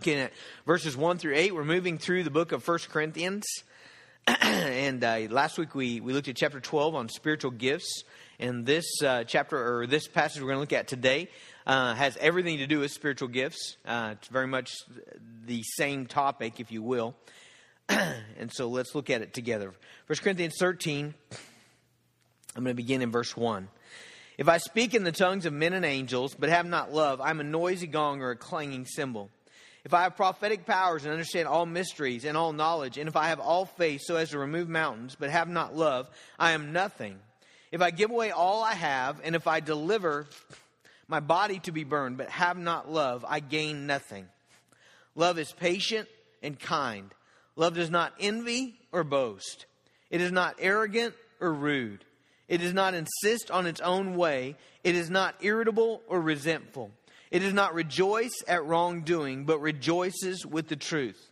looking at verses 1 through 8. We're moving through the book of First Corinthians. and uh, last week we, we looked at chapter 12 on spiritual gifts. And this uh, chapter, or this passage we're going to look at today, uh, has everything to do with spiritual gifts. Uh, it's very much the same topic, if you will. and so let's look at it together. First Corinthians 13, I'm going to begin in verse 1. If I speak in the tongues of men and angels, but have not love, I'm a noisy gong or a clanging cymbal. If I have prophetic powers and understand all mysteries and all knowledge, and if I have all faith so as to remove mountains, but have not love, I am nothing. If I give away all I have, and if I deliver my body to be burned, but have not love, I gain nothing. Love is patient and kind. Love does not envy or boast. It is not arrogant or rude. It does not insist on its own way. It is not irritable or resentful. It does not rejoice at wrongdoing, but rejoices with the truth.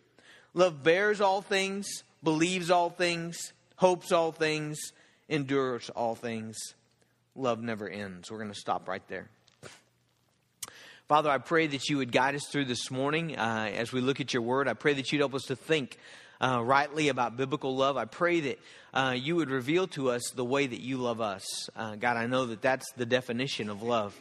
Love bears all things, believes all things, hopes all things, endures all things. Love never ends. We're going to stop right there. Father, I pray that you would guide us through this morning uh, as we look at your word. I pray that you'd help us to think uh, rightly about biblical love. I pray that uh, you would reveal to us the way that you love us. Uh, God, I know that that's the definition of love.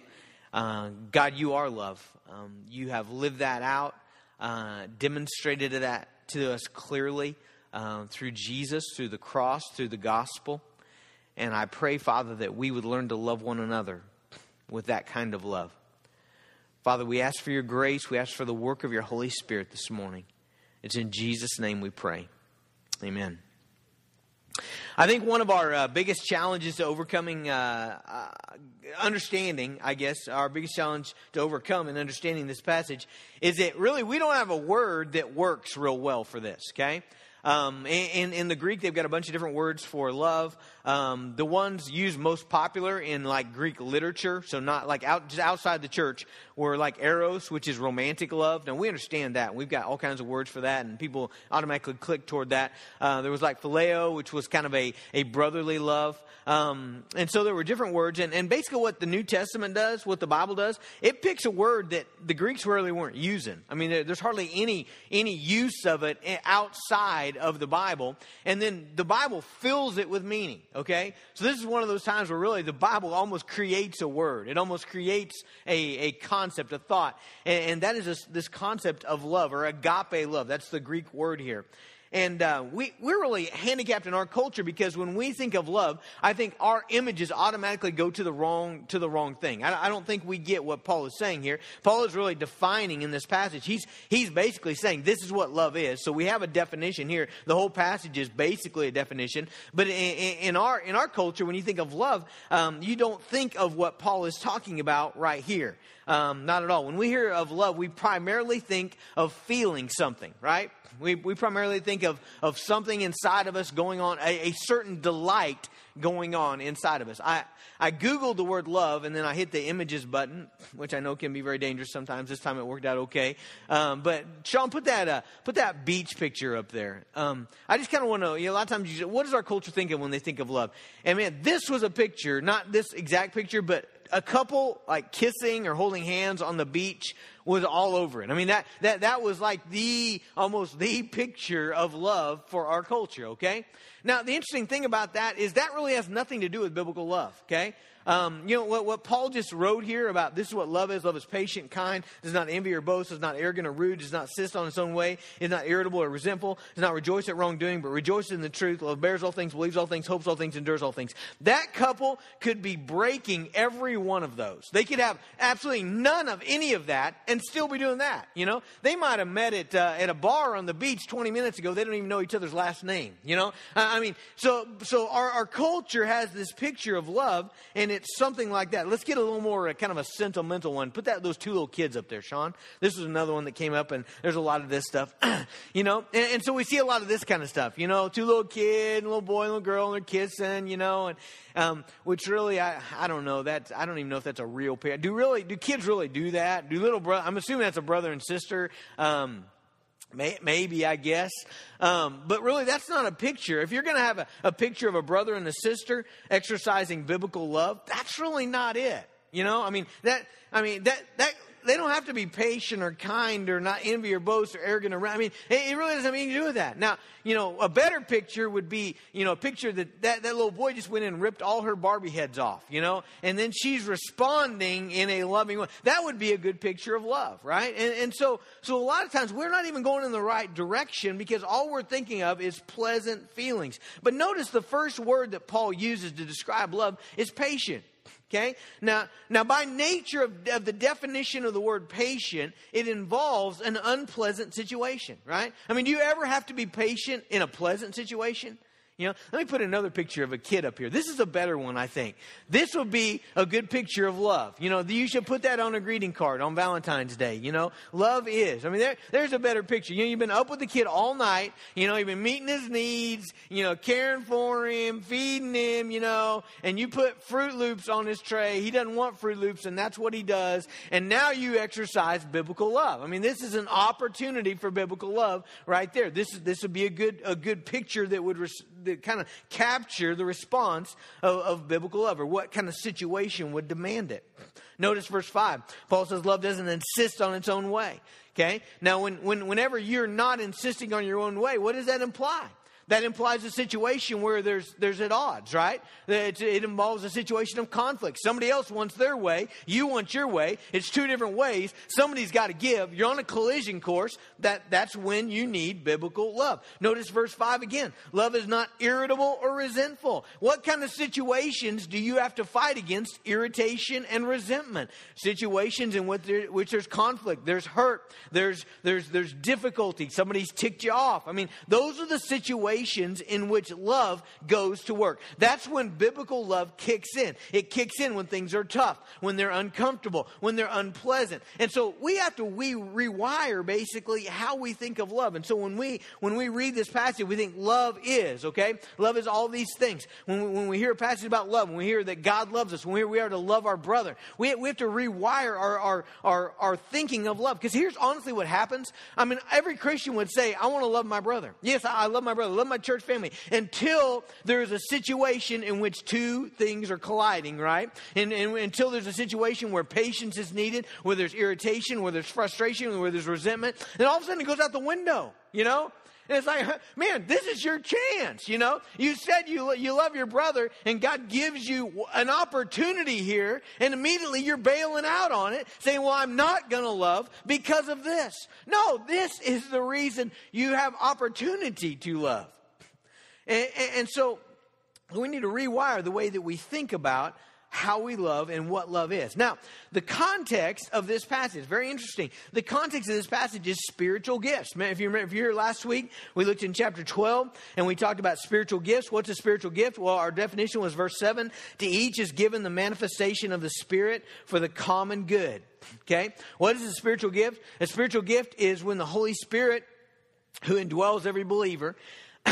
Uh, God, you are love. Um, you have lived that out, uh, demonstrated that to us clearly uh, through Jesus, through the cross, through the gospel. And I pray, Father, that we would learn to love one another with that kind of love. Father, we ask for your grace. We ask for the work of your Holy Spirit this morning. It's in Jesus' name we pray. Amen. I think one of our uh, biggest challenges to overcoming uh, uh, understanding, I guess, our biggest challenge to overcome in understanding this passage is that really we don't have a word that works real well for this, okay? Um, in, in the Greek, they've got a bunch of different words for love. Um, the ones used most popular in like Greek literature, so not like out, just outside the church, were like eros, which is romantic love. Now we understand that. We've got all kinds of words for that, and people automatically click toward that. Uh, there was like phileo, which was kind of a, a brotherly love. Um, and so there were different words. And, and basically, what the New Testament does, what the Bible does, it picks a word that the Greeks really weren't using. I mean, there, there's hardly any any use of it outside of the Bible, and then the Bible fills it with meaning. Okay, so this is one of those times where really the Bible almost creates a word. It almost creates a, a concept, a thought, and, and that is this, this concept of love or agape love. That's the Greek word here. And uh, we, we're really handicapped in our culture because when we think of love, I think our images automatically go to the wrong, to the wrong thing. I, I don't think we get what Paul is saying here. Paul is really defining in this passage. He's, he's basically saying this is what love is. So we have a definition here. The whole passage is basically a definition. But in, in our, in our culture, when you think of love, um, you don't think of what Paul is talking about right here. Um, not at all. When we hear of love, we primarily think of feeling something, right? We, we primarily think of, of something inside of us going on, a, a certain delight going on inside of us. I, I Googled the word love and then I hit the images button, which I know can be very dangerous sometimes. This time it worked out okay. Um, but Sean, put that, uh, put that beach picture up there. Um, I just kind of want to you know, a lot of times, you, what is our culture thinking when they think of love? And man, this was a picture, not this exact picture, but a couple like kissing or holding hands on the beach was all over it. I mean, that, that, that was like the, almost the picture of love for our culture, okay? Now, the interesting thing about that is that really has nothing to do with biblical love, okay? Um, you know, what, what Paul just wrote here about this is what love is. Love is patient, kind, does not envy or boast, is not arrogant or rude, does not insist on its own way, is not irritable or resentful, does not rejoice at wrongdoing, but rejoices in the truth. Love bears all things, believes all things, hopes all things, endures all things. That couple could be breaking every one of those. They could have absolutely none of any of that and still be doing that. You know, they might have met at, uh, at a bar on the beach 20 minutes ago. They don't even know each other's last name. You know, I mean, so, so our, our culture has this picture of love and it's something like that. Let's get a little more uh, kind of a sentimental one. Put that those two little kids up there, Sean. This was another one that came up, and there's a lot of this stuff, you know. And, and, so we see a lot of this kind of stuff, you know. Two little kid, little boy, little girl, and they're kissing, you know, and um, which really I I don't know that I don't even know if that's a real pair. Do really do kids really do that? Do little brother? I'm assuming that's a brother and sister. Um, Maybe, I guess. Um, but really, that's not a picture. If you're going to have a, a picture of a brother and a sister exercising biblical love, that's really not it. You know, I mean, that, I mean, that, that, they don't have to be patient or kind or not envy or boast or arrogant or I mean, it, really doesn't have anything to do with that. Now, you know, a better picture would be, you know, a picture that, that that little boy just went in and ripped all her Barbie heads off, you know, and then she's responding in a loving way. That would be a good picture of love, right? And, and so, so a lot of times we're not even going in the right direction because all we're thinking of is pleasant feelings. But notice the first word that Paul uses to describe love is patient. Okay? Now, now by nature of, of, the definition of the word patient, it involves an unpleasant situation, right? I mean, do you ever have to be patient in a pleasant situation? You know, let me put another picture of a kid up here. This is a better one, I think. This would be a good picture of love. You know, you should put that on a greeting card on Valentine's Day. You know, love is. I mean, there, there's a better picture. You know, you've been up with the kid all night. You know, you've been meeting his needs. You know, caring for him, feeding him. You know, and you put Froot Loops on his tray. He doesn't want Froot Loops, and that's what he does. And now you exercise biblical love. I mean, this is an opportunity for biblical love right there. This is this would be a good a good picture that would. Res- that kind of capture the response of, of biblical love or what kind of situation would demand it. Notice verse 5. Paul says love doesn't insist on its own way. Okay? Now, when, when, whenever you're not insisting on your own way, what does that imply? That implies a situation where there's, there's at odds, right? It, it, involves a situation of conflict. Somebody else wants their way, you want your way. It's two different ways. Somebody's got to give. You're on a collision course. That, that's when you need biblical love. Notice verse 5 again. Love is not irritable or resentful. What kind of situations do you have to fight against irritation and resentment? Situations in which, there, which there's conflict, there's hurt, there's, there's, there's difficulty, somebody's ticked you off. I mean, those are the situations situations in which love goes to work. That's when biblical love kicks in. It kicks in when things are tough, when they're uncomfortable, when they're unpleasant. And so we have to we rewire basically how we think of love. And so when we when we read this passage, we think love is, okay? Love is all these things. When we, when we hear a passage about love, when we hear that God loves us, when we, we are to love our brother, we, we have to rewire our, our, our, our thinking of love. Because here's honestly what happens. I mean, every Christian would say, I want to love my brother. Yes, I, I love my brother. Love my church family until there's a situation in which two things are colliding, right? And, and until there's a situation where patience is needed, where there's irritation, where there's frustration, where there's resentment, and all of a sudden it goes out the window, you know? And it's like, man, this is your chance, you know? You said you, you love your brother, and God gives you an opportunity here, and immediately you're bailing out on it, saying, well, I'm not going to love because of this. No, this is the reason you have opportunity to love. And, and so we need to rewire the way that we think about how we love and what love is. Now, the context of this passage, very interesting. The context of this passage is spiritual gifts. Man, if you remember, if you're here last week, we looked in chapter 12 and we talked about spiritual gifts. What's a spiritual gift? Well, our definition was verse 7 to each is given the manifestation of the Spirit for the common good. Okay? What is a spiritual gift? A spiritual gift is when the Holy Spirit, who indwells every believer,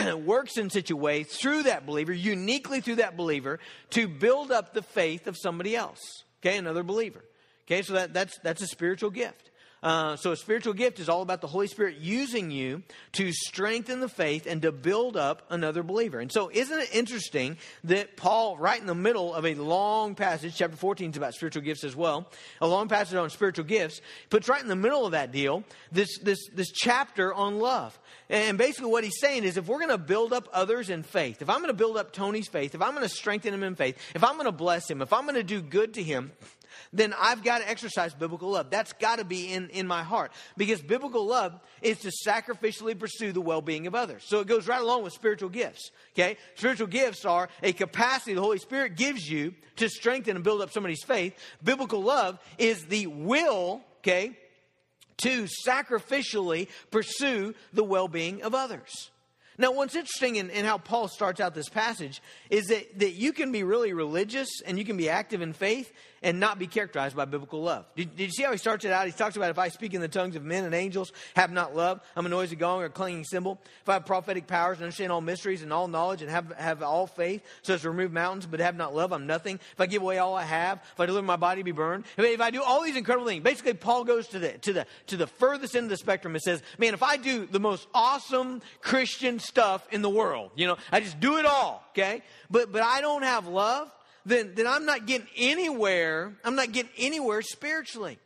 works in such a way through that believer, uniquely through that believer, to build up the faith of somebody else. Okay, another believer. Okay, so that, that's, that's a spiritual gift. Uh, so a spiritual gift is all about the Holy Spirit using you to strengthen the faith and to build up another believer. And so isn't it interesting that Paul, right in the middle of a long passage, chapter 14 is about spiritual gifts as well, a long passage on spiritual gifts, puts right in the middle of that deal this, this, this chapter on love. And basically, what he's saying is if we're going to build up others in faith, if I'm going to build up Tony's faith, if I'm going to strengthen him in faith, if I'm going to bless him, if I'm going to do good to him, then I've got to exercise biblical love. That's got to be in, in my heart. Because biblical love is to sacrificially pursue the well being of others. So it goes right along with spiritual gifts. Okay? Spiritual gifts are a capacity the Holy Spirit gives you to strengthen and build up somebody's faith. Biblical love is the will, okay, to sacrificially pursue the well being of others. Now, what's interesting in, in, how Paul starts out this passage is that, that you can be really religious and you can be active in faith and not be characterized by biblical love. Did, did, you see how he starts it out? He talks about if I speak in the tongues of men and angels, have not love, I'm a noisy gong or a clanging cymbal. If I have prophetic powers and understand all mysteries and all knowledge and have, have all faith, so as to remove mountains, but have not love, I'm nothing. If I give away all I have, if I deliver my body to be burned, if, if I do all these incredible things, basically Paul goes to the, to the, to the furthest end of the spectrum and says, man, if I do the most awesome Christian stuff in the world, you know, I just do it all, okay? But, but I don't have love, then, then I'm not getting anywhere. I'm not getting anywhere spiritually.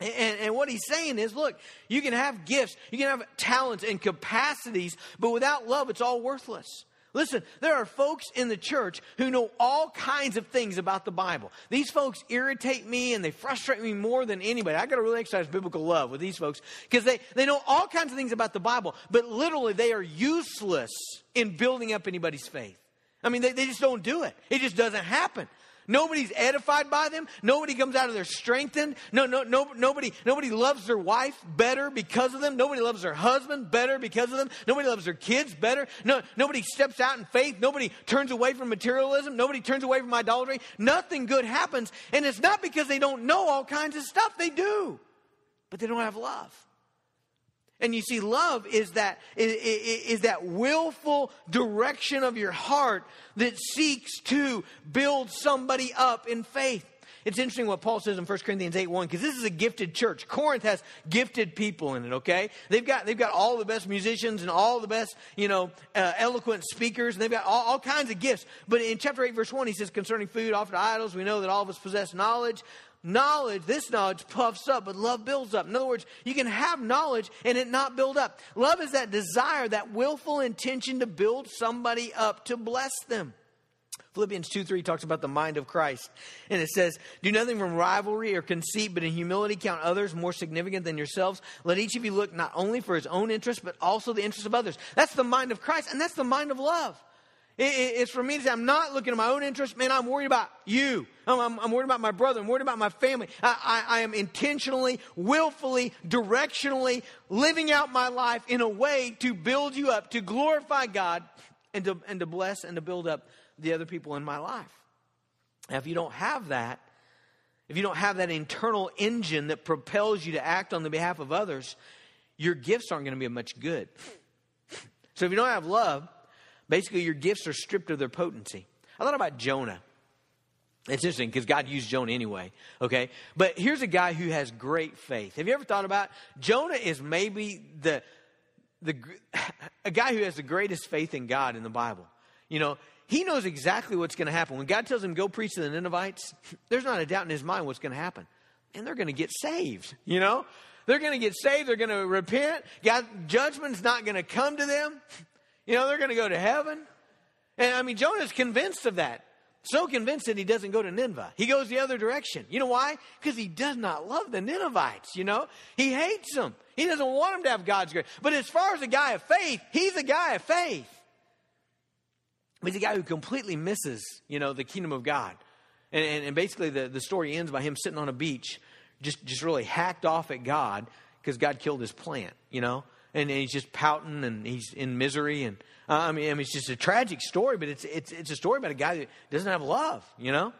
And, and, what he's saying is, look, you can have gifts, you can have talents and capacities, but without love, it's all worthless. Listen, there are folks in the church who know all kinds of things about the Bible. These folks irritate me and they frustrate me more than anybody. I got to really exercise biblical love with these folks because they, they know all kinds of things about the Bible, but literally they are useless in building up anybody's faith. I mean, they, they just don't do it. It just doesn't happen. Nobody's edified by them. Nobody comes out of there strengthened. No, no, no, nobody, nobody loves their wife better because of them. Nobody loves their husband better because of them. Nobody loves their kids better. No, nobody steps out in faith. Nobody turns away from materialism. Nobody turns away from idolatry. Nothing good happens. And it's not because they don't know all kinds of stuff. They do. But they don't have love. And you see, love is that, is, is that willful direction of your heart that seeks to build somebody up in faith. It's interesting what Paul says in 1 Corinthians 8 1, because this is a gifted church. Corinth has gifted people in it, okay? They've got, they've got all the best musicians and all the best, you know, uh, eloquent speakers, and they've got all, all kinds of gifts. But in chapter 8, verse 1, he says, concerning food offered to idols, we know that all of us possess knowledge knowledge, this knowledge puffs up, but love builds up. In other words, you can have knowledge and it not build up. Love is that desire, that willful intention to build somebody up, to bless them. Philippians 2 3 talks about the mind of Christ. And it says, Do nothing from rivalry or conceit, but in humility count others more significant than yourselves. Let each of you look not only for his own interest, but also the interest of others. That's the mind of Christ, and that's the mind of love. It's for me to say, I'm not looking at my own interest, man. I'm worried about you. I'm, I'm, I'm worried about my brother. I'm worried about my family. I, I, I am intentionally, willfully, directionally living out my life in a way to build you up, to glorify God, and to, and to bless and to build up the other people in my life. Now, if you don't have that, if you don't have that internal engine that propels you to act on the behalf of others, your gifts aren't going to be of much good. So if you don't have love, Basically, your gifts are stripped of their potency. I thought about Jonah. It's interesting because God used Jonah anyway, okay? But here's a guy who has great faith. Have you ever thought about Jonah is maybe the the a guy who has the greatest faith in God in the Bible. You know, he knows exactly what's going to happen. When God tells him go preach to the Ninevites, there's not a doubt in his mind what's going to happen. And they're going to get saved, you know? They're going to get saved, they're going to repent. God judgment's not going to come to them. You know, they're going to go to heaven. And I mean, Jonah's convinced of that. So convinced that he doesn't go to Nineveh. He goes the other direction. You know why? Because he does not love the Ninevites, you know? He hates them. He doesn't want them to have God's grace. But as far as a guy of faith, he's a guy of faith. He's a guy who completely misses, you know, the kingdom of God. And, and, and basically the, the story ends by him sitting on a beach, just, just really hacked off at God because God killed his plant, you know? And, he's just pouting and he's in misery. And uh, I, mean, I mean, it's just a tragic story, but it's, it's, it's a story about a guy that doesn't have love, you know?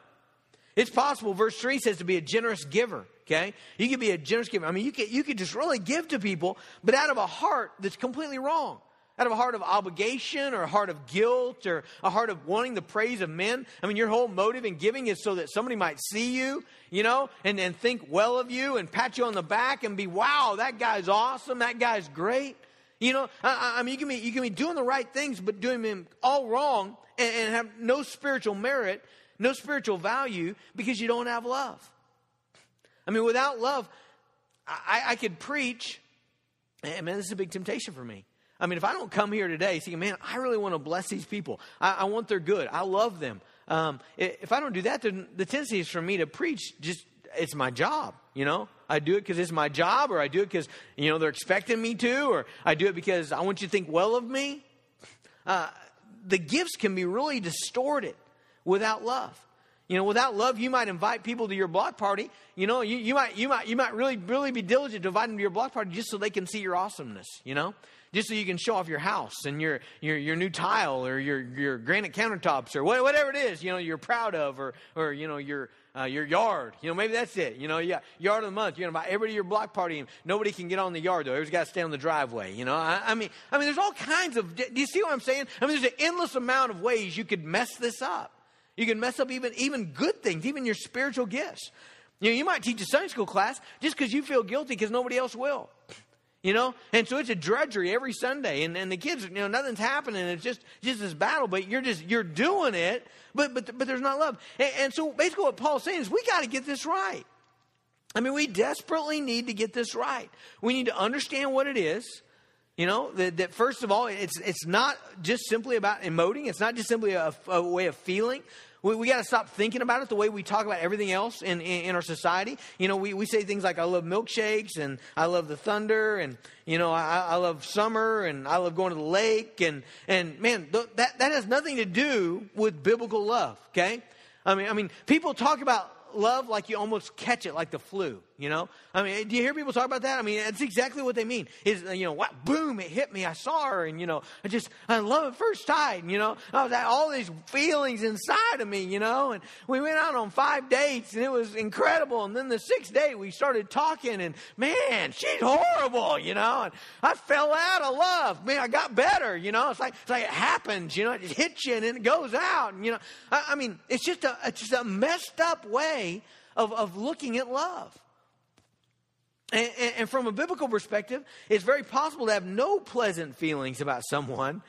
It's possible, verse 3 says, to be a generous giver, okay? You could be a generous giver. I mean, you could, you could just really give to people, but out of a heart that's completely wrong out of a heart of obligation or a heart of guilt or a heart of wanting the praise of men. I mean, your whole motive in giving is so that somebody might see you, you know, and, and think well of you and pat you on the back and be, wow, that guy's awesome. That guy's great. You know, I, I mean, you can, be, you can be doing the right things, but doing them all wrong and, and have no spiritual merit, no spiritual value because you don't have love. I mean, without love, I, I could preach. And man, this is a big temptation for me. I mean, if I don't come here today thinking, man, I really want to bless these people, I, I want their good, I love them. Um, if I don't do that, then the tendency is for me to preach just, it's my job, you know? I do it because it's my job, or I do it because, you know, they're expecting me to, or I do it because I want you to think well of me. Uh, the gifts can be really distorted without love. You know, without love, you might invite people to your block party. You know, you, you might you might you might really really be diligent to invite them to your block party just so they can see your awesomeness. You know, just so you can show off your house and your, your, your new tile or your, your granite countertops or whatever it is, you know, you're proud of or, or you know, your, uh, your yard. You know, maybe that's it. You know, yeah, yard of the month. You're going to invite everybody your block party and nobody can get on the yard though. Everybody's got to stay on the driveway. You know, I, I mean, I mean, there's all kinds of, do you see what I'm saying? I mean, there's an endless amount of ways you could mess this up. You can mess up even, even good things, even your spiritual gifts. You know, you might teach a Sunday school class just because you feel guilty because nobody else will you know and so it's a drudgery every sunday and, and the kids you know nothing's happening it's just just this battle but you're just you're doing it but but but there's not love and, and so basically what paul's saying is we got to get this right I mean, we desperately need to get this right. We need to understand what it is. You know, that, that first of all, it's, it's not just simply about emoting, it's not just simply a, a way of feeling. We, we got to stop thinking about it the way we talk about everything else in, in, in, our society. You know, we, we say things like, I love milkshakes and I love the thunder and, you know, I, I love summer and I love going to the lake. And, and man, th- that, that has nothing to do with biblical love, okay? I mean, I mean, people talk about love like you almost catch it like the flu, you know? I mean, do you hear people talk about that? I mean, that's exactly what they mean. Is, uh, you know, what, boom, it hit me. I saw her and, you know, I just, I love it first sight, you know? I was at all these feelings inside of me, you know? And we went out on five dates and it was incredible. And then the sixth day we started talking and man, she's horrible, you know? And I fell out of love. Man, I got better, you know? It's like, it's like it happens, you know? It just hits you and then it goes out. And, you know, I, I mean, it's just a, it's just a messed up way of, of looking at love. And, and, from a biblical perspective, it's very possible to have no pleasant feelings about someone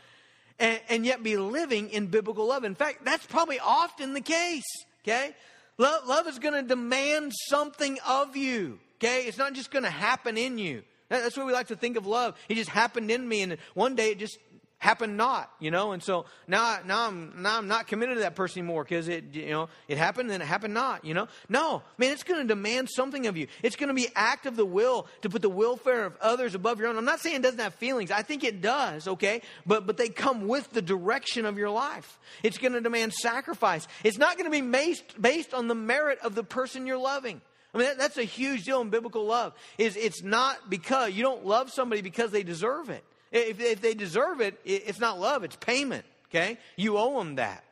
and, and yet be living in biblical love. In fact, that's probably often the case, okay? Love, love is going to demand something of you, okay? It's not just going to happen in you. That's what we like to think of love. It just happened in me, and one day it just happened not, you know, and so now, now I'm now I'm not committed to that person anymore because it, you know, it happened and it happened not, you know. No, man, it's going to demand something of you. It's going to be act of the will to put the welfare of others above your own. I'm not saying it doesn't have feelings. I think it does, okay, but but they come with the direction of your life. It's going to demand sacrifice. It's not going to be based based on the merit of the person you're loving. I mean, that, that's a huge deal in biblical love. Is it's not because you don't love somebody because they deserve it. If, if they deserve it, it's not love, it's payment. Okay? You owe them that.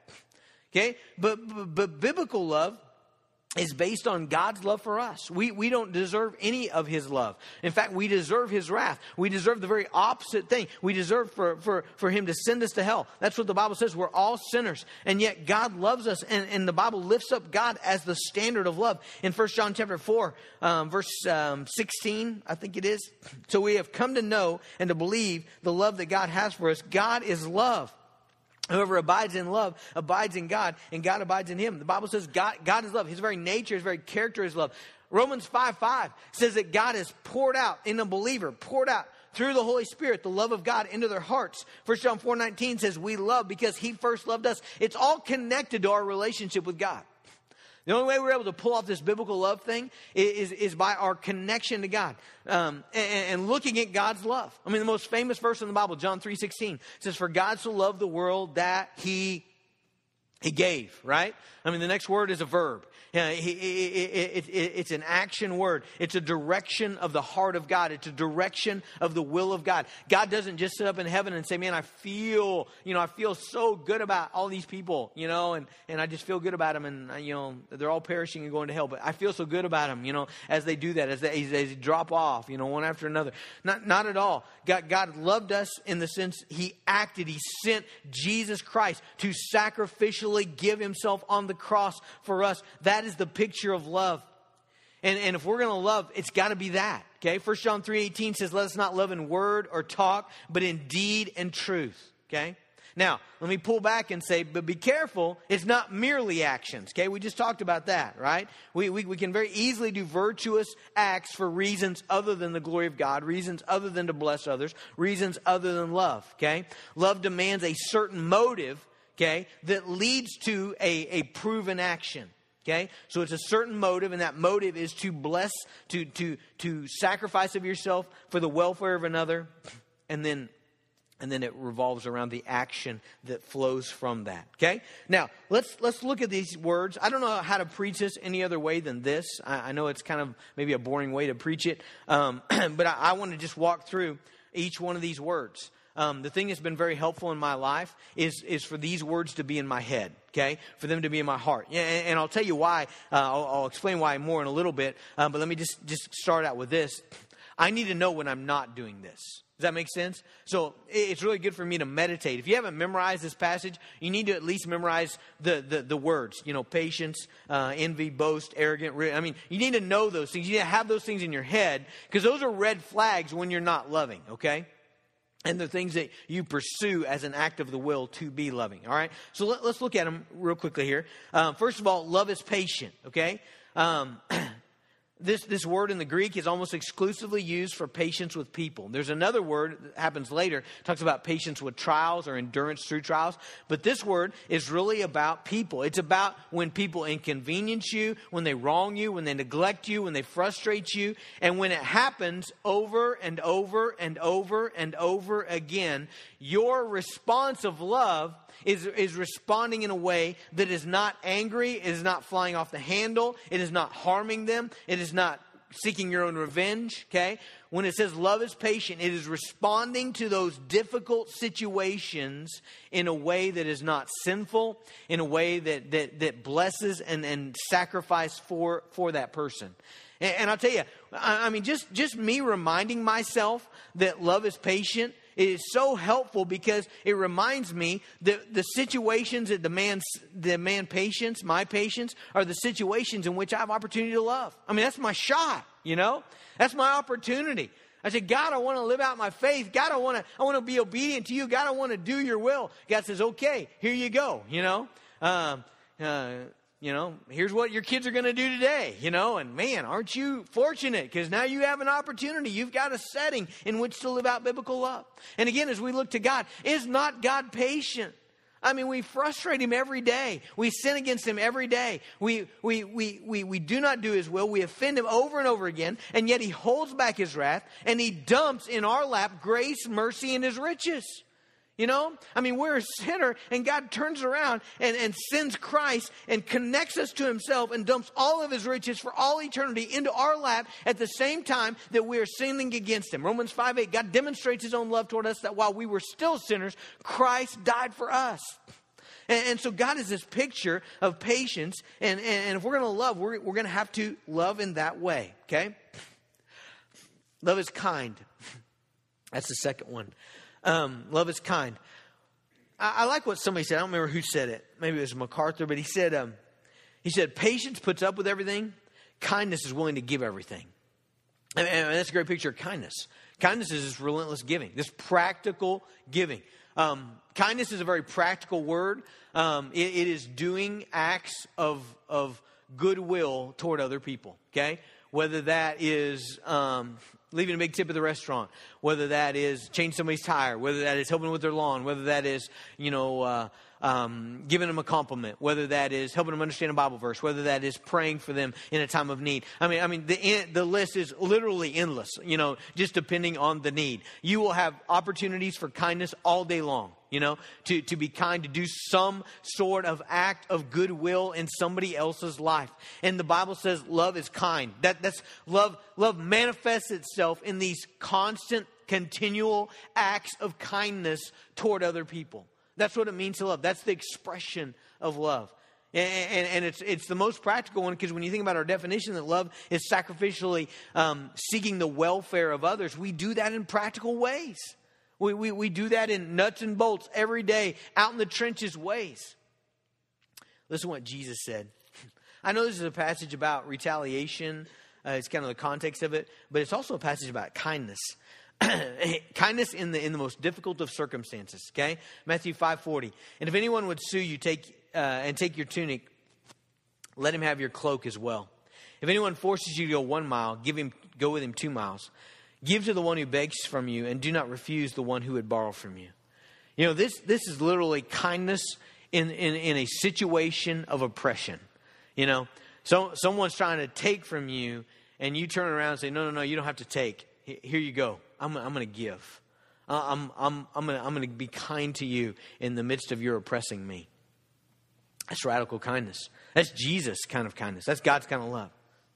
Okay? But, but, but biblical love is based on God's love for us. We, we don't deserve any of His love. In fact, we deserve His wrath. We deserve the very opposite thing. We deserve for, for, for Him to send us to hell. That's what the Bible says. We're all sinners. And yet God loves us. And, and the Bible lifts up God as the standard of love. In 1 John chapter 4, um, verse um, 16, I think it is. So we have come to know and to believe the love that God has for us. God is love. Whoever abides in love abides in God, and God abides in him. The Bible says God, God is love. His very nature, his very character is love. Romans 5 5 says that God is poured out in a believer, poured out through the Holy Spirit the love of God into their hearts. 1 John 4 19 says, We love because he first loved us. It's all connected to our relationship with God. The only way we're able to pull off this biblical love thing is, is by our connection to God um, and, and, looking at God's love. I mean, the most famous verse in the Bible, John 3.16, says, For God so loved the world that he, he gave, right? I mean, the next word is a verb. It's an action word. It's a direction of the heart of God. It's a direction of the will of God. God doesn't just sit up in heaven and say, man, I feel, you know, I feel so good about all these people, you know, and, and I just feel good about them and, uh, you know, they're all perishing and going to hell. But I feel so good about them, you know, as they do that, as they, as they drop off, you know, one after another. Not, not at all. God, God loved us in the sense he acted. He sent Jesus Christ to sacrificially give himself on the cross for us. That is the picture of love. And, and if we're going to love, it's got to be that. Okay? 1 John 3.18 says, let us not love in word or talk, but in deed and truth. Okay? Now, let me pull back and say, but be careful, it's not merely actions. Okay? We just talked about that, right? We, we, we can very easily do virtuous acts for reasons other than the glory of God, reasons other than to bless others, reasons other than love. Okay? Love demands a certain motive, okay, that leads to a, a proven action. Okay? So it's a certain motive, and that motive is to bless, to, to, to sacrifice of yourself for the welfare of another, and then and then it revolves around the action that flows from that. Okay? Now, let's let's look at these words. I don't know how to preach this any other way than this. I, I know it's kind of maybe a boring way to preach it, um, but I, I want to just walk through each one of these words um, the thing that's been very helpful in my life is, is for these words to be in my head, okay? For them to be in my heart. And, and I'll tell you why. Uh, I'll, I'll, explain why more in a little bit. Um, but let me just, just start out with this. I need to know when I'm not doing this. Does that make sense? So it's really good for me to meditate. If you haven't memorized this passage, you need to at least memorize the, the, the words. You know, patience, uh, envy, boast, arrogant. I mean, you need to know those things. You need to have those things in your head because those are red flags when you're not loving, okay? And the things that you pursue as an act of the will to be loving. All right, so let, us look at them real quickly here. Um, first of all, love is patient. Okay, um, this, this word in the Greek is almost exclusively used for patience with people. There's another word that happens later, talks about patience with trials or endurance through trials. But this word is really about people. It's about when people inconvenience you, when they wrong you, when they neglect you, when they frustrate you. And when it happens over and over and over and over again, your response of love is, is responding in a way that is not angry, it is not flying off the handle, it is not harming them, it is not seeking your own revenge, okay? When it says love is patient, it is responding to those difficult situations in a way that is not sinful, in a way that, that, that blesses and, and sacrifice for, for that person. And, and I'll tell you, I, I mean, just, just me reminding myself that love is patient it is so helpful because it reminds me that the situations that demand, demand patience, my patience, are the situations in which I have opportunity to love. I mean, that's my shot, you know? That's my opportunity. I said, God, I want to live out my faith. God, I want to, I want to be obedient to you. God, I want to do your will. God says, okay, here you go, you know? Um, uh, you know, here's what your kids are going to do today, you know, and man, aren't you fortunate because now you have an opportunity. You've got a setting in which to live out biblical love. And again, as we look to God, is not God patient? I mean, we frustrate him every day. We sin against him every day. We, we, we, we, we do not do his will. We offend him over and over again. And yet he holds back his wrath and he dumps in our lap grace, mercy, and his riches. You know? I mean, we're a sinner, and God turns around and, and sends Christ and connects us to Himself and dumps all of His riches for all eternity into our lap at the same time that we are sinning against Him. Romans 5 8, God demonstrates His own love toward us that while we were still sinners, Christ died for us. And, and so God is this picture of patience, and, and, and if we're going to love, we're, we're going to have to love in that way, okay? Love is kind. That's the second one. Um, love is kind. I, I, like what somebody said. I don't remember who said it. Maybe it was MacArthur, but he said, um, he said, patience puts up with everything. Kindness is willing to give everything. And, and that's a great picture of kindness. Kindness is this relentless giving, this practical giving. Um, kindness is a very practical word. Um, it, it is doing acts of, of goodwill toward other people, okay? Whether that is um, leaving a big tip at the restaurant, whether that is change somebody's tire, whether that is helping with their lawn, whether that is, you know, uh, um, giving them a compliment, whether that is helping them understand a Bible verse, whether that is praying for them in a time of need. I mean, I mean, the the list is literally endless. You know, just depending on the need. You will have opportunities for kindness all day long. You know, to to be kind, to do some sort of act of goodwill in somebody else's life. And the Bible says love is kind. That that's love. Love manifests itself in these constant, continual acts of kindness toward other people. That's what it means to love. That's the expression of love. And, and, it's, it's the most practical one because when you think about our definition that love is sacrificially um, seeking the welfare of others, we do that in practical ways. We, we, we do that in nuts and bolts every day, out in the trenches ways. Listen to what Jesus said. I know this is a passage about retaliation, uh, it's kind of the context of it, but it's also a passage about kindness. kindness in the in the most difficult of circumstances. Okay, Matthew five forty. And if anyone would sue you, take uh, and take your tunic, let him have your cloak as well. If anyone forces you to go one mile, give him go with him two miles. Give to the one who begs from you, and do not refuse the one who would borrow from you. You know this this is literally kindness in in, in a situation of oppression. You know, so someone's trying to take from you, and you turn around and say, "No, no, no, you don't have to take. Here you go." I'm, I'm going to give. I'm, I'm, I'm going I'm to be kind to you in the midst of your oppressing me. That's radical kindness. That's Jesus' kind of kindness. That's God's kind of love.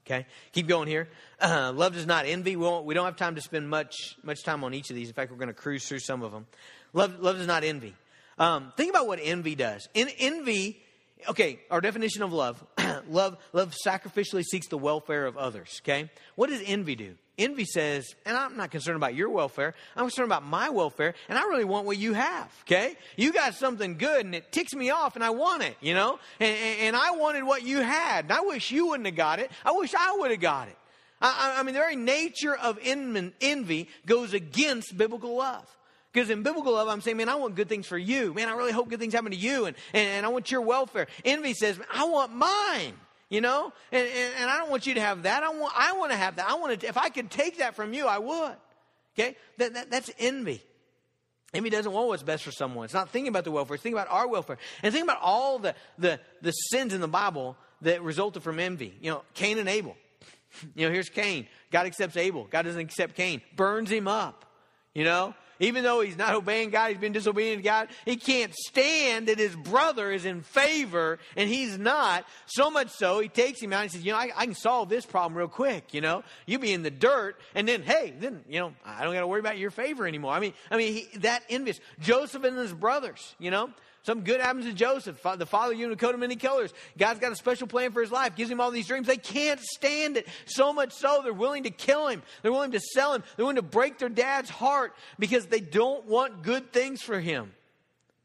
Okay, keep going here. Uh, love does not envy. We, won't, we don't have time to spend much much time on each of these. In fact, we're going to cruise through some of them. Love, love does not envy. Um, think about what envy does. In, envy, okay, our definition of love: love, love sacrificially seeks the welfare of others. Okay, what does envy do? Envy says, and I'm not concerned about your welfare. I'm concerned about my welfare, and I really want what you have, okay? You got something good, and it ticks me off, and I want it, you know? And, and I wanted what you had, and I wish you wouldn't have got it. I wish I would have got it. I, I mean, the very nature of envy goes against biblical love. Because in biblical love, I'm saying, man, I want good things for you. Man, I really hope good things happen to you, and, and, and I want your welfare. Envy says, I want mine. You know? And, and, and I don't want you to have that. I want, I want to have that. I want to, if I could take that from you, I would. Okay? That, that, that's envy. Envy doesn't want what's best for someone. It's not thinking about the welfare. It's thinking about our welfare. And think about all the, the, the sins in the Bible that resulted from envy. You know, Cain and Abel. You know, here's Cain. God accepts Abel. God doesn't accept Cain. Burns him up. You know, even though he's not obeying God, he's been disobedient to God, he can't stand that his brother is in favor and he's not. So much so, he takes him out and says, You know, I, I can solve this problem real quick. You know, you be in the dirt, and then, hey, then, you know, I don't got to worry about your favor anymore. I mean, I mean, he, that envious. Joseph and his brothers, you know, Something good happens to Joseph, the father of a coat of many colors. God's got a special plan for his life, gives him all these dreams. They can't stand it. So much so, they're willing to kill him. They're willing to sell him. They're willing to break their dad's heart because they don't want good things for him.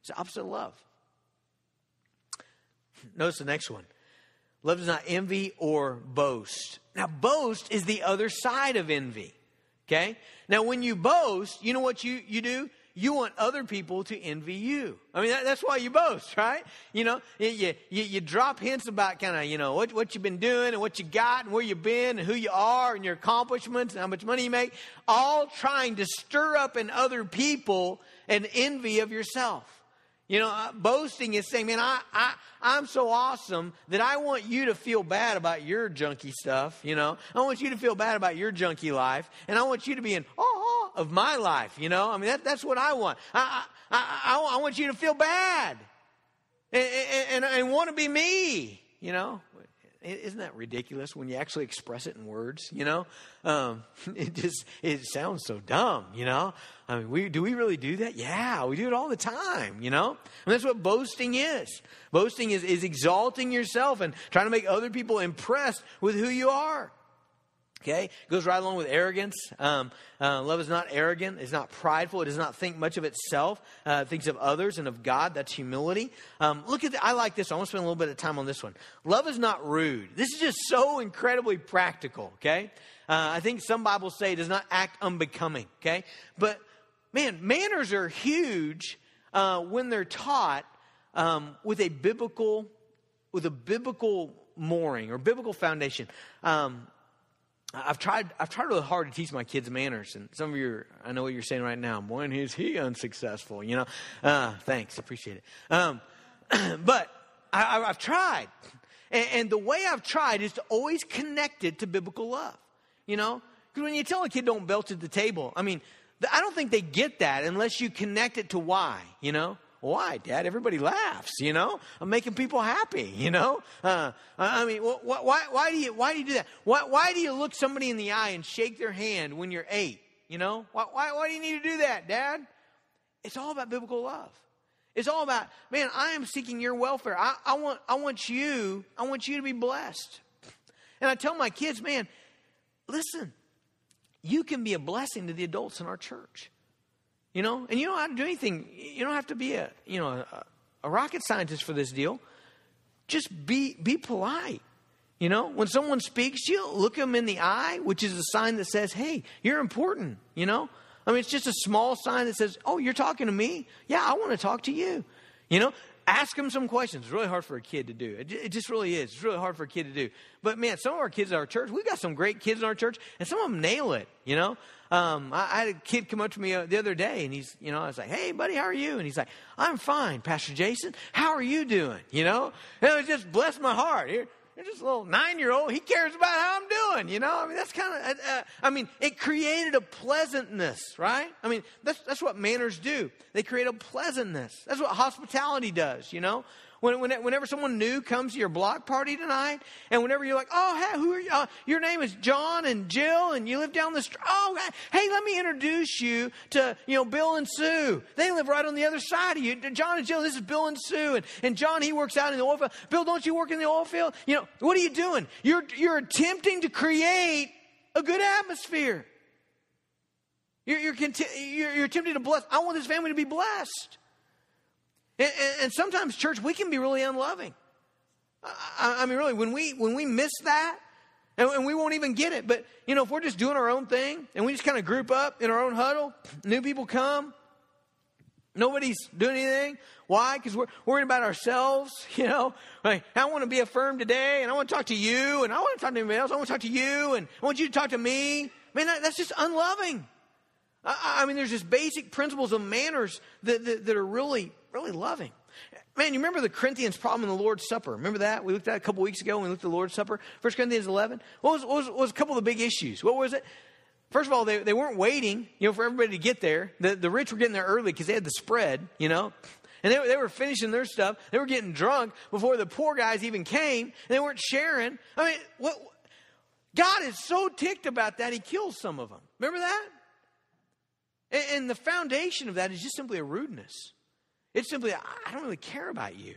It's the opposite of love. Notice the next one. Love does not envy or boast. Now, boast is the other side of envy. Okay? Now, when you boast, you know what you, you do? You want other people to envy you. I mean, that, that's why you boast, right? You know, you, you, you drop hints about kind of, you know, what, what you've been doing and what you got and where you've been and who you are and your accomplishments and how much money you make, all trying to stir up in other people an envy of yourself. You know, uh, boasting is saying, man, I, I, I'm so awesome that I want you to feel bad about your junky stuff. You know, I want you to feel bad about your junky life. And I want you to be in awe of my life. You know, I mean, that, that's what I want. I, I, I, I want you to feel bad and, and, and, want to be me. You know, isn't that ridiculous when you actually express it in words? You know, um, it just it sounds so dumb. You know, I mean, we, do we really do that? Yeah, we do it all the time. You know, and that's what boasting is. Boasting is is exalting yourself and trying to make other people impressed with who you are. Okay, goes right along with arrogance. Um, uh, love is not arrogant. It's not prideful. It does not think much of itself. Uh, it thinks of others and of God. That's humility. Um, look at. The, I like this. I want to spend a little bit of time on this one. Love is not rude. This is just so incredibly practical. Okay, uh, I think some Bibles say it does not act unbecoming. Okay, but man, manners are huge uh, when they're taught um, with a biblical, with a biblical mooring or biblical foundation. Um, I've tried, I've tried really hard to teach my kids manners, and some of you, I know what you're saying right now. Boy, is he unsuccessful, you know? Uh, thanks, appreciate it. Um, but I, have tried, and, and, the way I've tried is to always connect it to biblical love, you know? Because when you tell a kid don't belt at the table, I mean, I don't think they get that unless you connect it to why, you know? Why, Dad? Everybody laughs, you know? I'm making people happy, you know? Uh, I mean, wh- why, why, do you, why do you do that? Why, why do you look somebody in the eye and shake their hand when you're eight? You know? Why, why, why do you need to do that, Dad? It's all about biblical love. It's all about, man, I am seeking your welfare. I, I, want, I want you, I want you to be blessed. And I tell my kids, man, listen, you can be a blessing to the adults in our church. You know, and you don't have to do anything. You don't have to be a you know a, a rocket scientist for this deal. Just be be polite. You know, when someone speaks to you, look them in the eye, which is a sign that says, "Hey, you're important." You know, I mean, it's just a small sign that says, "Oh, you're talking to me. Yeah, I want to talk to you." You know, ask them some questions. It's really hard for a kid to do. It, just really is. It's really hard for a kid to do. But man, some of our kids at our church, we've got some great kids in our church, and some of them nail it. You know, um, I, I, had a kid come up to me uh, the other day, and he's, you know, I was like, "Hey, buddy, how are you?" And he's like, "I'm fine, Pastor Jason. How are you doing?" You know, and it just blessed my heart. Here, you're just a little nine year old. He cares about how I'm doing, you know? I mean, that's kind of, uh, uh, I mean, it created a pleasantness, right? I mean, that's, that's what manners do. They create a pleasantness. That's what hospitality does, you know? When, when, whenever someone new comes to your block party tonight, and whenever you're like, oh, hey, who are you? Uh, your name is John and Jill, and you live down the street. Oh, hey, let me introduce you to, you know, Bill and Sue. They live right on the other side of you. John and Jill, this is Bill and Sue. And, and John, he works out in the oil field. Bill, don't you work in the oil field? You know, what are you doing? You're, you're attempting to create a good atmosphere. You're, you're, you're, you're attempting to bless. I want this family to be blessed. And, and sometimes, church, we can be really unloving. I, I mean, really, when we when we miss that, and, and, we won't even get it. But you know, if we're just doing our own thing and we just kind of group up in our own huddle, new people come, Nobody's doing anything. Why? Because we're worried about ourselves, you know. Like, I want to be affirmed today, and I want to talk to you, and I want to talk to anybody else. I want to talk to you, and I want you to talk to me. Man, that, that's just unloving. I, I, mean, there's just basic principles of manners that, that, that are really, really loving. Man, you remember the Corinthians problem in the Lord's Supper? Remember that? We looked at a couple weeks ago when we looked at the Lord's Supper. 1 Corinthians 11. What was, what was, what was a couple of the big issues? What was it? First of all, they, they weren't waiting, you know, for everybody to get there. The, the rich were getting there early because they had the spread, you know. And they, they were finishing their stuff. They were getting drunk before the poor guys even came. And they weren't sharing. I mean, what, God is so ticked about that, he kills some of them. Remember that? And, and the foundation of that is just simply a rudeness. It's simply, I don't really care about you.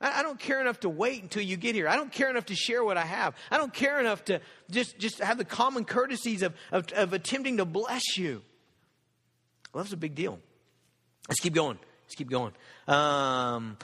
I don't care enough to wait until you get here. I don't care enough to share what I have. I don't care enough to just, just have the common courtesies of, of, of attempting to bless you. Love's a big deal. Let's keep going. Let's keep going. Um,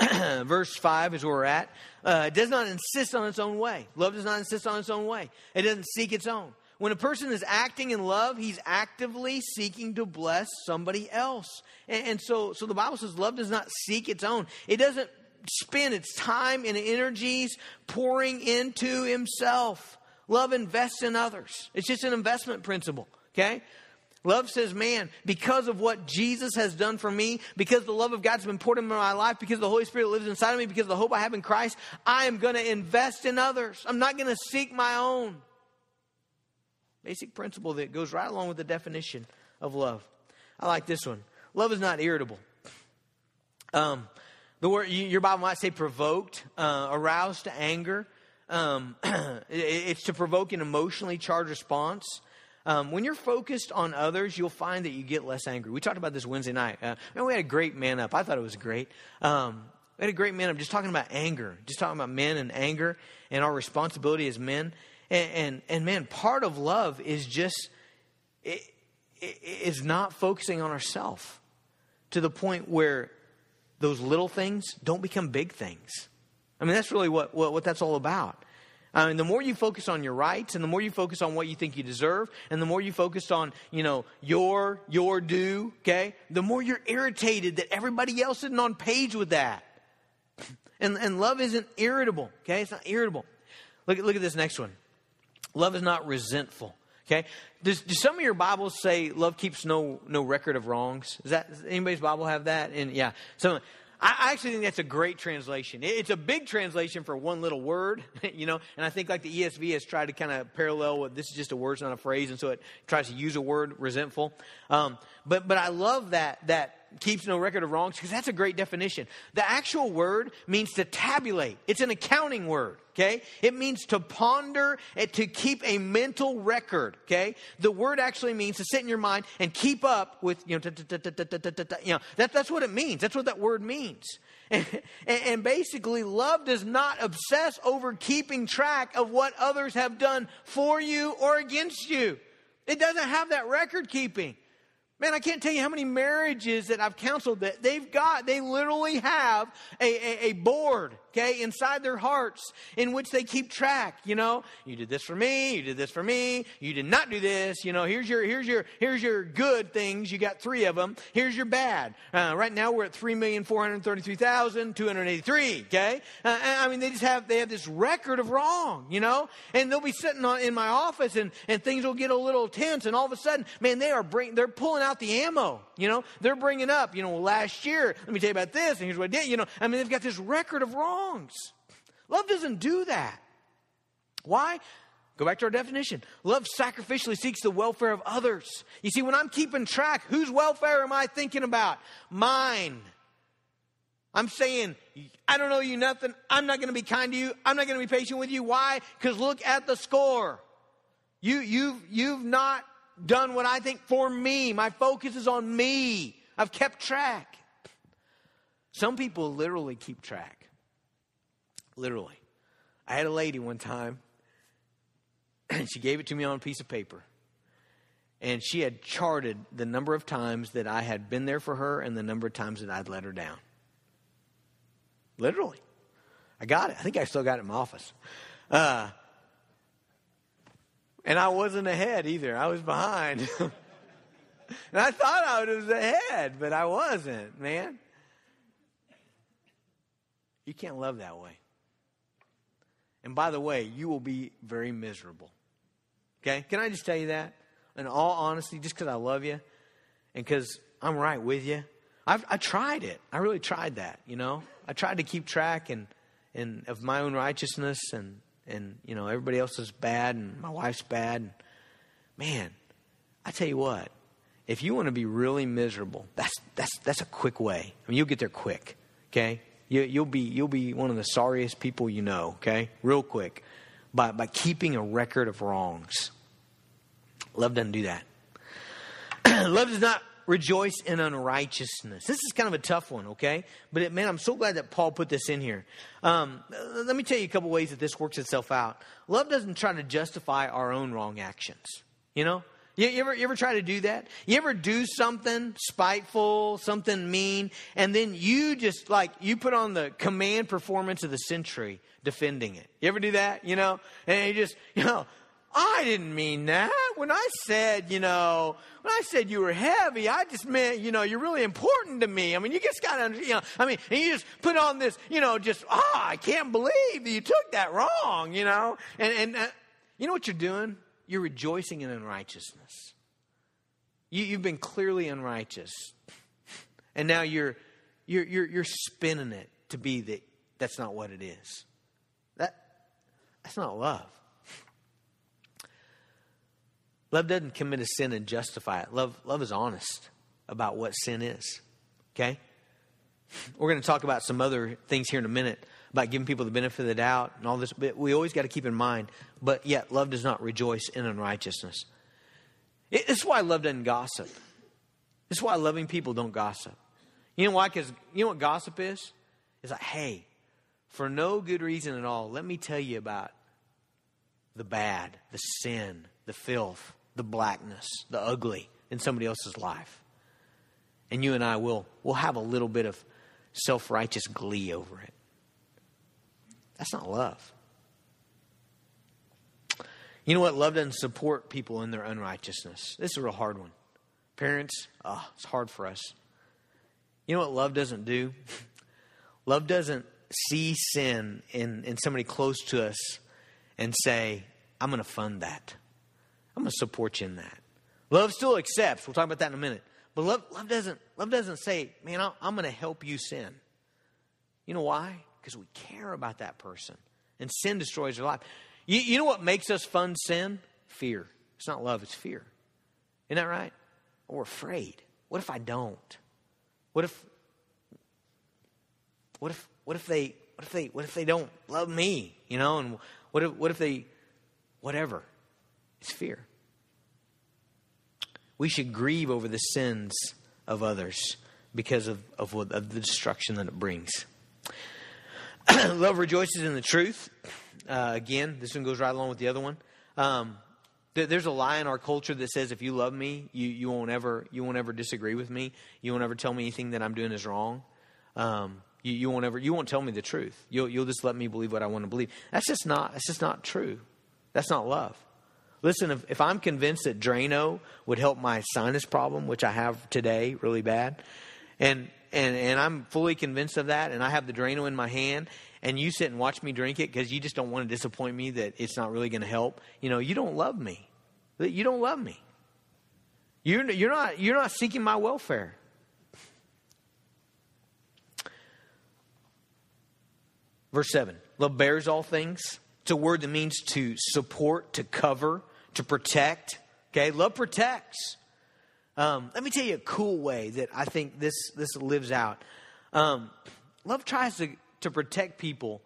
verse 5 is where we're at. Uh, it does not insist on its own way. Love does not insist on its own way, it doesn't seek its own. When a person is acting in love, he's actively seeking to bless somebody else. And, and, so, so the Bible says love does not seek its own. It doesn't spend its time and energies pouring into himself. Love invests in others. It's just an investment principle, okay? Love says, man, because of what Jesus has done for me, because the love of God's been poured into my life, because the Holy Spirit lives inside of me, because of the hope I have in Christ, I am going to invest in others. I'm not going to seek my own. Basic principle that goes right along with the definition of love. I like this one. Love is not irritable. Um, the word your Bible might say provoked, uh, aroused to anger. Um, it's to provoke an emotionally charged response. Um, when you're focused on others, you'll find that you get less angry. We talked about this Wednesday night. Uh, and we had a great man up. I thought it was great. Um, we had a great man up just talking about anger, just talking about men and anger and our responsibility as men. And, and, and man, part of love is just, it, it, is not focusing on ourselves to the point where those little things don't become big things. I mean, that's really what, what, what that's all about. I mean, the more you focus on your rights and the more you focus on what you think you deserve and the more you focus on, you know, your, your due, okay, the more you're irritated that everybody else isn't on page with that. And, and love isn't irritable, okay? It's not irritable. Look, look at this next one. Love is not resentful. Okay? Does, do some of your Bibles say love keeps no no record of wrongs? Is that does anybody's Bible have that? And yeah, so I actually think that's a great translation. It's a big translation for one little word, you know, and I think like the ESV has tried to kind of parallel what this is just a word, it's not a phrase, and so it tries to use a word, resentful. Um, but but I love that that keeps no record of wrongs because that's a great definition. The actual word means to tabulate. It's an accounting word, okay? It means to ponder and to keep a mental record, okay? The word actually means to sit in your mind and keep up with, you know, that's what it means. That's what that word means. And, and basically, love does not obsess over keeping track of what others have done for you or against you. It doesn't have that record keeping. Man, I can't tell you how many marriages that I've counseled that they've got, they literally have a, a, a, board, okay, inside their hearts in which they keep track, you know. You did this for me, you did this for me, you did not do this, you know, here's your, here's your, here's your good things, you got three of them, here's your bad. Uh, right now we're at 3,433,283, okay. Uh, I mean, they just have, they have this record of wrong, you know, and they'll be sitting on, in my office and, and things will get a little tense and all of a sudden, man, they are they're pulling out out the ammo. You know, they're bringing up, you know, last year, let me tell you about this, and here's what I did. You know, I mean, they've got this record of wrongs. Love doesn't do that. Why? Go back to our definition. Love sacrificially seeks the welfare of others. You see, when I'm keeping track, whose welfare am I thinking about? Mine. I'm saying, I don't know you nothing. I'm not going to be kind to you. I'm not going to be patient with you. Why? Because look at the score. You, you've, you've not done what I think for me. My focus is on me. I've kept track. Some people literally keep track. Literally. I had a lady one time, and she gave it to me on a piece of paper. And she had charted the number of times that I had been there for her and the number of times that I'd let her down. Literally. I got it. I think I still got it in my office. Uh, and I wasn't ahead either, I was behind. and I thought I was ahead, but I wasn't, man. You can't love that way. And by the way, you will be very miserable. Okay? Can I just tell you that? In all honesty, just because I love you and because I'm right with you, I've, I tried it. I really tried that, you know? I tried to keep track and, and of my own righteousness and, and, you know, everybody else is bad and my wife's bad. And, man, I tell you what, if you want to be really miserable, that's, that's, that's a quick way. I mean, you'll get there quick, okay? You, you'll, be, you'll be one of the sorriest people you know, okay? Real quick. By, by keeping a record of wrongs. Love doesn't do that. Love does not rejoice in unrighteousness. This is kind of a tough one, okay? But it, man, I'm so glad that Paul put this in here. Um, let me tell you a couple ways that this works itself out. Love doesn't try to justify our own wrong actions. You know, you, you, ever, you ever try to do that? You ever do something spiteful, something mean, and then you just like, you put on the command performance of the century defending it. You ever do that? You know? And you just, you know, I didn't mean that. When I said, you know, when I said you were heavy, I just meant, you know, you're really important to me. I mean, you just got to, you know, I mean, and you just put on this, you know, just, ah, oh, I can't believe that you took that wrong, you know? And, and uh, you know what you're doing? You're rejoicing in unrighteousness. You, you've been clearly unrighteous. And now you're, you're, you're, you're spinning it to be that that's not what it is. That, that's not love. Love doesn't commit a sin and justify it. Love, love is honest about what sin is. Okay? We're going to talk about some other things here in a minute about giving people the benefit of the doubt and all this, but we always got to keep in mind, but yet love does not rejoice in unrighteousness. It, this is why love doesn't gossip. Is why loving people don't gossip. You know why? Because you know what gossip is? It's like, hey, for no good reason at all, let me tell you about the bad, the sin, the filth, the blackness, the ugly in somebody else's life. And you and I will will have a little bit of self-righteous glee over it. That's not love. You know what? Love doesn't support people in their unrighteousness. This is a real hard one. Parents, oh, it's hard for us. You know what love doesn't do? love doesn't see sin in, in somebody close to us and say, I'm going to fund that. I'm going to support you in that. Love still accepts. We'll talk about that in a minute. But love, love doesn't love doesn't say, man, I'm going to help you sin. You know why? because we care about that person. And sin destroys their life. You, you know what makes us fund sin? Fear. It's not love, it's fear. Isn't that right? We're afraid. What if I don't? What if what if what if they what if they what if they don't love me? You know, and what if what if they whatever? It's fear. We should grieve over the sins of others because of, of, of the destruction that it brings. love rejoices in the truth. Uh, again, this one goes right along with the other one. Um, th- there's a lie in our culture that says if you love me, you, you won't ever you won't ever disagree with me. You won't ever tell me anything that I'm doing is wrong. Um, you, you, won't ever you won't tell me the truth. You'll you'll just let me believe what I want to believe. That's just not that's just not true. That's not love. Listen, if, if I'm convinced that Drano would help my sinus problem, which I have today really bad, and and, and I'm fully convinced of that, and I have the Drano in my hand, and you sit and watch me drink it because you just don't want to disappoint me that it's not really going to help, you know, you don't love me. You don't love me. You're, you're, not, you're not seeking my welfare. Verse 7 Love bears all things. It's a word that means to support, to cover, to protect. Okay, love protects. Um, let me tell you a cool way that I think this, this lives out. Um, love tries to, to protect people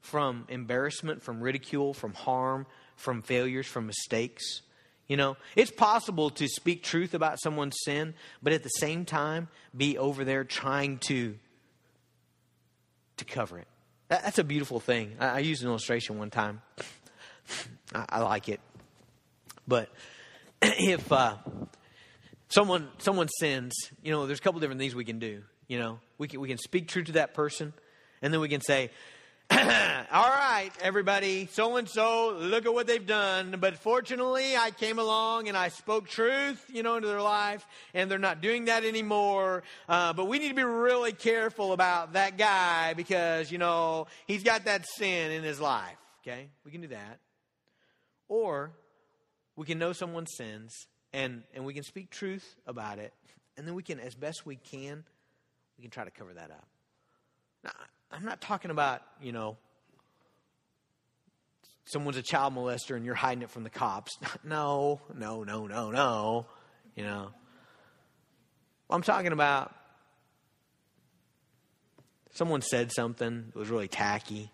from embarrassment, from ridicule, from harm, from failures, from mistakes. You know, it's possible to speak truth about someone's sin, but at the same time be over there trying to to cover it. That, that's a beautiful thing. I, I, used an illustration one time. I, I like it, but if uh, someone someone sins, you know, there's a couple different things we can do. You know, we can we can speak true to that person, and then we can say, All right, everybody, so and so, look at what they've done. But fortunately, I came along and I spoke truth, you know, into their life, and they're not doing that anymore. Uh, but we need to be really careful about that guy because, you know, he's got that sin in his life. Okay? We can do that. Or we can know someone's sins and, and we can speak truth about it, and then we can, as best we can, we can try to cover that up. Now, I'm not talking about, you know, someone's a child molester and you're hiding it from the cops. No, no, no, no, no. You know. I'm talking about someone said something that was really tacky,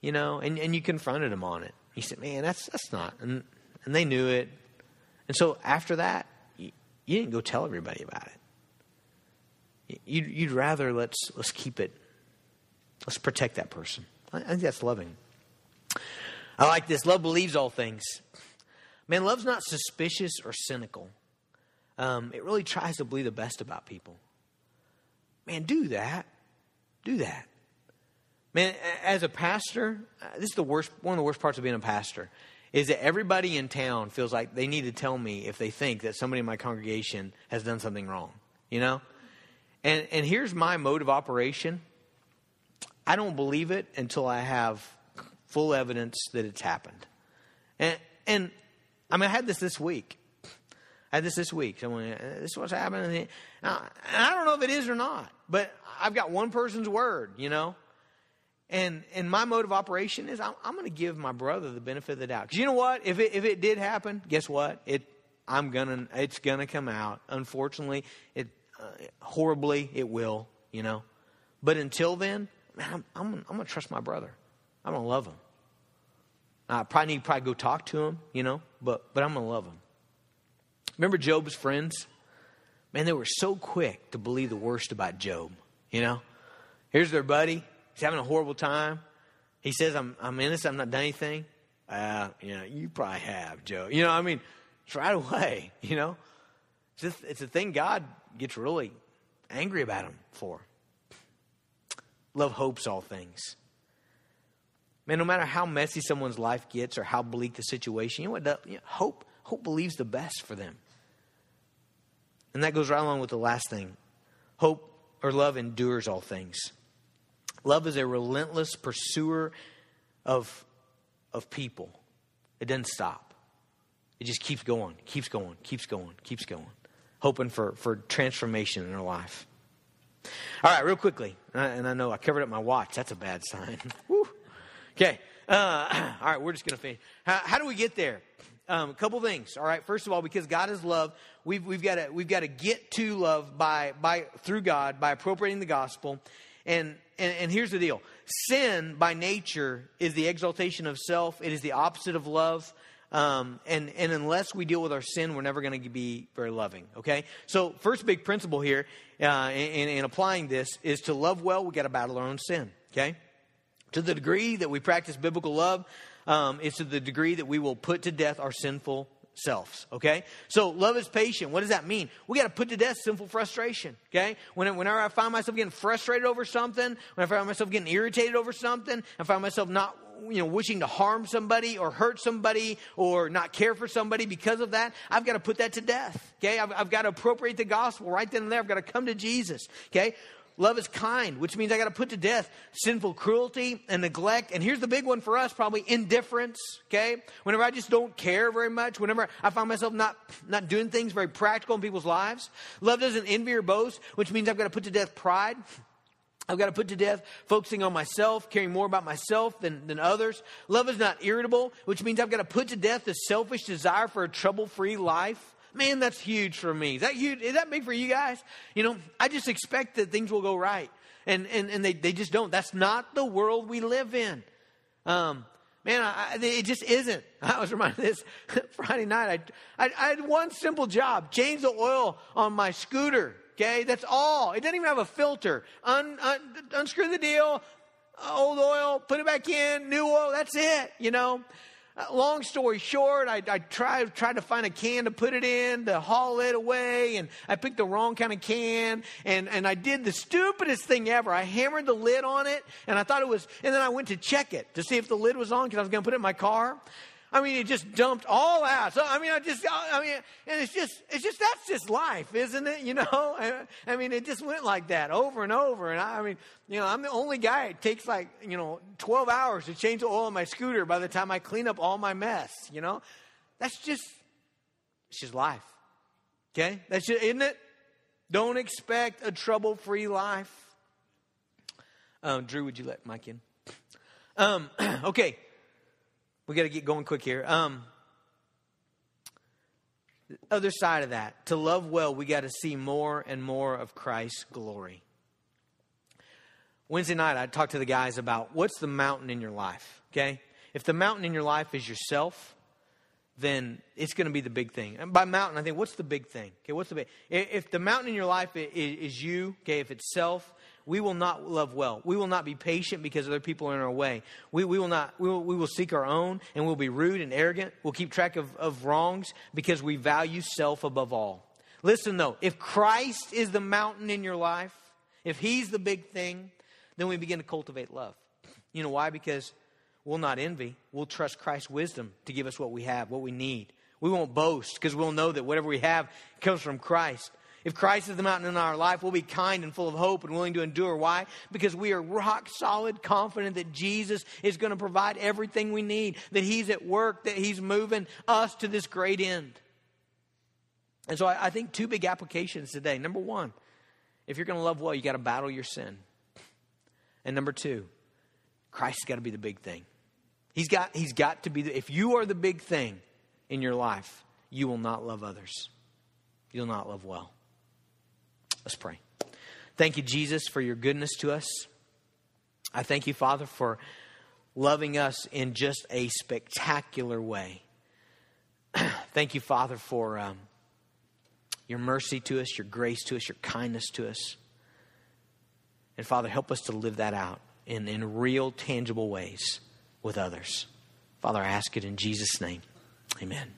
you know, and, and you confronted them on it. You said, man, that's, that's not. And, and they knew it. And so after that, you, didn't go tell everybody about it. You'd, you'd rather let's, let's keep it Let's protect that person. I think that's loving. I like this. Love believes all things. Man, love's not suspicious or cynical. Um, it really tries to believe the best about people. Man, do that. Do that. Man, as a pastor, uh, this is the worst. One of the worst parts of being a pastor is that everybody in town feels like they need to tell me if they think that somebody in my congregation has done something wrong. You know, and and here's my mode of operation. I don't believe it until I have full evidence that it's happened. And, and I mean, I had this this week. I had this this week. Someone, uh, this is what's happening. Uh, now, I don't know if it is or not, but I've got one person's word, you know. And and my mode of operation is I'm, I'm going to give my brother the benefit of the doubt. Because you know what? If it if it did happen, guess what? It I'm gonna it's gonna come out. Unfortunately, it uh, horribly it will. You know. But until then, man, I'm, I'm, I'm going to trust my brother. I'm going to love him. I probably need to probably go talk to him, you know, but, but I'm going to love him. Remember Job's friends? Man, they were so quick to believe the worst about Job, you know? Here's their buddy. He's having a horrible time. He says, I'm, I'm innocent. I'm not done anything. Uh, you know, you probably have, Joe. You know, I mean, it's right away, you know? It's, just, it's a thing God gets really angry about him for. Love hopes all things. Man, no matter how messy someone's life gets or how bleak the situation, you know what? You know, hope, hope believes the best for them. And that goes right along with the last thing. Hope or love endures all things. Love is a relentless pursuer of, of people. It doesn't stop. It just keeps going, keeps going, keeps going, keeps going, hoping for, for transformation in our life. All right, real quickly, and I know I covered up my watch. That's a bad sign. okay. Uh, all right, we're just going to finish. How, how, do we get there? Um, a couple things. All right. First of all, because God is love, we've we've got to we've got to get to love by by through God by appropriating the gospel. And, and and here's the deal: sin by nature is the exaltation of self. It is the opposite of love. Um, and, and unless we deal with our sin, we're never going to be very loving. Okay? So, first big principle here uh, in, in applying this is to love well, we got to battle our own sin. Okay? To the degree that we practice biblical love, um, it's to the degree that we will put to death our sinful selves. Okay? So love is patient. What does that mean? We got to put to death sinful frustration. Okay? Whenever I find myself getting frustrated over something, when I find myself getting irritated over something, I find myself not you know, wishing to harm somebody or hurt somebody or not care for somebody because of that, I've got to put that to death. Okay? I've, I've got to appropriate the gospel right then and there. I've got to come to Jesus. Okay? Love is kind, which means I got to put to death sinful cruelty and neglect. And here's the big one for us probably indifference. Okay? Whenever I just don't care very much, whenever I find myself not, not doing things very practical in people's lives. Love doesn't envy or boast, which means I've got to put to death pride. I've got to put to death focusing on myself, caring more about myself than, than others. Love is not irritable, which means I've got to put to death the selfish desire for a trouble free life. Man, that's huge for me. Is that huge? Is that big for you guys? You know, I just expect that things will go right. And, and, and they, they just don't. That's not the world we live in. Um, man, I, it just isn't. I was reminded this Friday night. I, I, I had one simple job change the oil on my scooter. Okay, that's all. It doesn't even have a filter. Un, un, unscrew the deal, old oil, put it back in, new oil. That's it. You know. Uh, long story short, I, I tried, tried to find a can to put it in to haul it away, and I picked the wrong kind of can, and, and I did the stupidest thing ever. I hammered the lid on it, and I thought it was, and then I went to check it to see if the lid was on because I was going to put it in my car. I mean, it just dumped all out. So, I mean, I just, I mean, and it's just, it's just, that's just life, isn't it? You know, I mean, it just went like that over and over. And I, I mean, you know, I'm the only guy. It takes like, you know, 12 hours to change the oil on my scooter by the time I clean up all my mess, you know? That's just, it's just life. Okay? That's just, isn't it? Don't expect a trouble free life. Um, Drew, would you let Mike in? Um, okay we got to get going quick here. Um, other side of that, to love well, we got to see more and more of Christ's glory. Wednesday night, I talked to the guys about what's the mountain in your life, okay? If the mountain in your life is yourself, then it's going to be the big thing. And by mountain, I think, what's the big thing? Okay, what's the big? If the mountain in your life is you, okay, if it's self, we will not love well. We will not be patient because other people are in our way. We, we will not, we will, we will seek our own and we'll be rude and arrogant. We'll keep track of, of wrongs because we value self above all. Listen though, if Christ is the mountain in your life, if He's the big thing, then we begin to cultivate love. You know why? Because we'll not envy. We'll trust Christ's wisdom to give us what we have, what we need. We won't boast because we'll know that whatever we have comes from Christ. If Christ is the mountain in our life, we'll be kind and full of hope and willing to endure. Why? Because we are rock solid, confident that Jesus is going to provide everything we need, that He's at work, that He's moving us to this great end. And so I, I think two big applications today. Number one, if you're going to love well, you got to battle your sin. And number two, Christ's got to be the big thing. He's got, he's got to be the, if you are the big thing in your life, you will not love others. You'll not love well. Let's pray. Thank you, Jesus, for your goodness to us. I thank you, Father, for loving us in just a spectacular way. thank you, Father, for um, your mercy to us, your grace to us, your kindness to us. And Father, help us to live that out in, in real, tangible ways with others. Father, I ask it in Jesus' name. Amen.